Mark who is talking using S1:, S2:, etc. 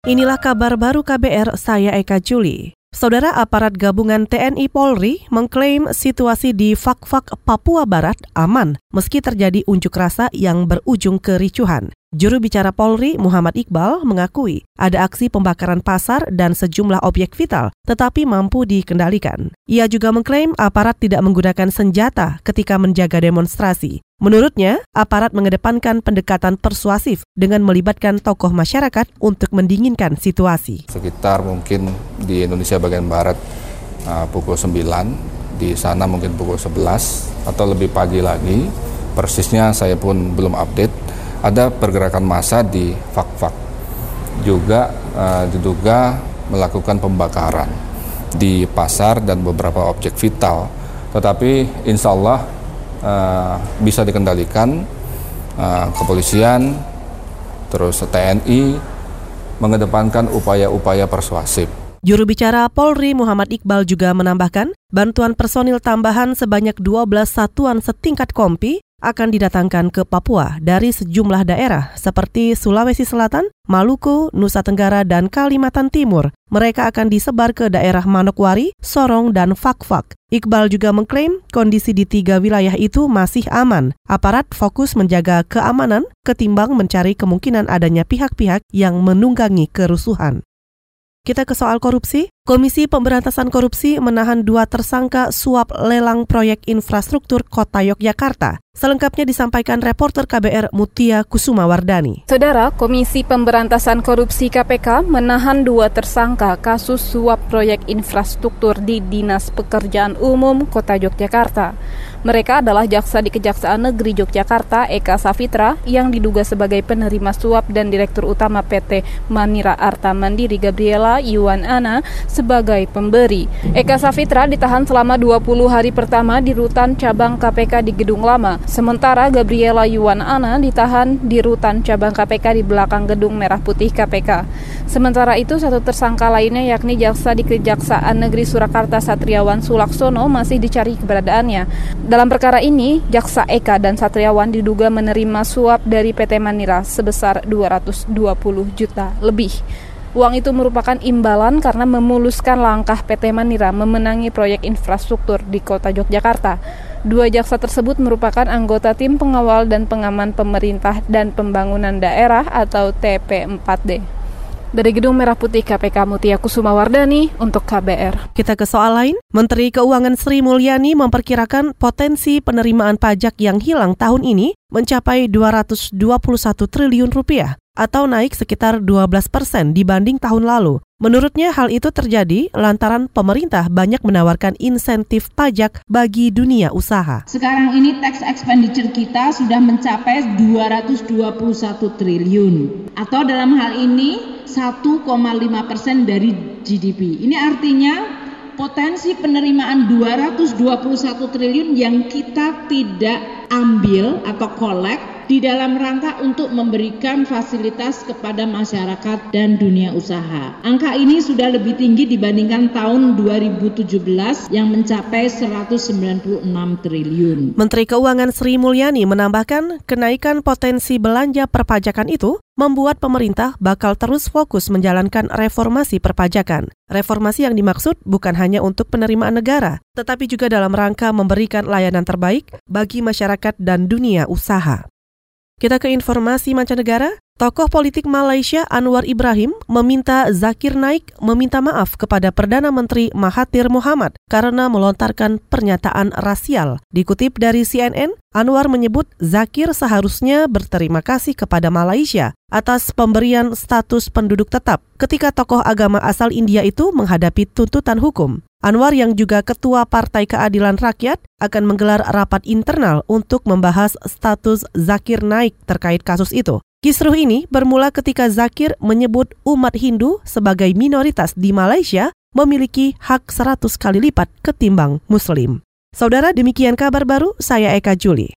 S1: Inilah kabar baru KBR, saya Eka Juli. Saudara aparat gabungan TNI Polri mengklaim situasi di Fak-Fak, Papua Barat aman meski terjadi unjuk rasa yang berujung kericuhan. Juru bicara Polri Muhammad Iqbal mengakui ada aksi pembakaran pasar dan sejumlah objek vital tetapi mampu dikendalikan. Ia juga mengklaim aparat tidak menggunakan senjata ketika menjaga demonstrasi. Menurutnya, aparat mengedepankan pendekatan persuasif dengan melibatkan tokoh masyarakat untuk mendinginkan situasi.
S2: Sekitar mungkin di Indonesia bagian barat uh, pukul 9, di sana mungkin pukul 11 atau lebih pagi lagi. Persisnya saya pun belum update ada pergerakan massa di fak-fak juga uh, diduga melakukan pembakaran di pasar dan beberapa objek vital tetapi insya Allah uh, bisa dikendalikan uh, kepolisian terus TNI mengedepankan upaya-upaya persuasif.
S1: Juru bicara Polri Muhammad Iqbal juga menambahkan, bantuan personil tambahan sebanyak 12 satuan setingkat kompi akan didatangkan ke Papua dari sejumlah daerah seperti Sulawesi Selatan, Maluku, Nusa Tenggara, dan Kalimantan Timur. Mereka akan disebar ke daerah Manokwari, Sorong, dan Fakfak. Iqbal juga mengklaim kondisi di tiga wilayah itu masih aman. Aparat fokus menjaga keamanan ketimbang mencari kemungkinan adanya pihak-pihak yang menunggangi kerusuhan. Kita ke soal korupsi. Komisi Pemberantasan Korupsi menahan dua tersangka suap lelang proyek infrastruktur Kota Yogyakarta. Selengkapnya disampaikan reporter KBR Mutia Kusuma Wardani.
S3: Saudara, Komisi Pemberantasan Korupsi KPK menahan dua tersangka kasus suap proyek infrastruktur di Dinas Pekerjaan Umum Kota Yogyakarta. Mereka adalah jaksa di Kejaksaan Negeri Yogyakarta Eka Safitra yang diduga sebagai penerima suap dan Direktur Utama PT Manira Arta Mandiri Gabriela Iwan Ana sebagai pemberi. Eka Safitra ditahan selama 20 hari pertama di rutan cabang KPK di Gedung Lama, sementara Gabriela Iwan Ana ditahan di rutan cabang KPK di belakang Gedung Merah Putih KPK. Sementara itu satu tersangka lainnya yakni jaksa di Kejaksaan Negeri Surakarta Satriawan Sulaksono masih dicari keberadaannya. Dalam perkara ini, Jaksa Eka dan Satriawan diduga menerima suap dari PT Manira sebesar 220 juta lebih. Uang itu merupakan imbalan karena memuluskan langkah PT Manira memenangi proyek infrastruktur di kota Yogyakarta. Dua jaksa tersebut merupakan anggota tim pengawal dan pengaman pemerintah dan pembangunan daerah atau TP4D. Dari Gedung Merah Putih KPK Mutia Kusuma Wardani untuk KBR.
S1: Kita ke soal lain. Menteri Keuangan Sri Mulyani memperkirakan potensi penerimaan pajak yang hilang tahun ini mencapai 221 triliun rupiah atau naik sekitar 12 persen dibanding tahun lalu. Menurutnya hal itu terjadi lantaran pemerintah banyak menawarkan insentif pajak bagi dunia usaha.
S4: Sekarang ini tax expenditure kita sudah mencapai 221 triliun atau dalam hal ini 1,5 persen dari GDP. Ini artinya potensi penerimaan 221 triliun yang kita tidak ambil atau kolek di dalam rangka untuk memberikan fasilitas kepada masyarakat dan dunia usaha. Angka ini sudah lebih tinggi dibandingkan tahun 2017 yang mencapai 196 triliun.
S1: Menteri Keuangan Sri Mulyani menambahkan kenaikan potensi belanja perpajakan itu membuat pemerintah bakal terus fokus menjalankan reformasi perpajakan. Reformasi yang dimaksud bukan hanya untuk penerimaan negara, tetapi juga dalam rangka memberikan layanan terbaik bagi masyarakat dan dunia usaha. Kita ke informasi mancanegara. Tokoh politik Malaysia Anwar Ibrahim meminta Zakir Naik meminta maaf kepada Perdana Menteri Mahathir Muhammad karena melontarkan pernyataan rasial. Dikutip dari CNN, Anwar menyebut Zakir seharusnya berterima kasih kepada Malaysia atas pemberian status penduduk tetap ketika tokoh agama asal India itu menghadapi tuntutan hukum. Anwar yang juga ketua Partai Keadilan Rakyat akan menggelar rapat internal untuk membahas status Zakir Naik terkait kasus itu. Kisruh ini bermula ketika Zakir menyebut umat Hindu sebagai minoritas di Malaysia memiliki hak 100 kali lipat ketimbang Muslim. Saudara, demikian kabar baru, saya Eka Juli.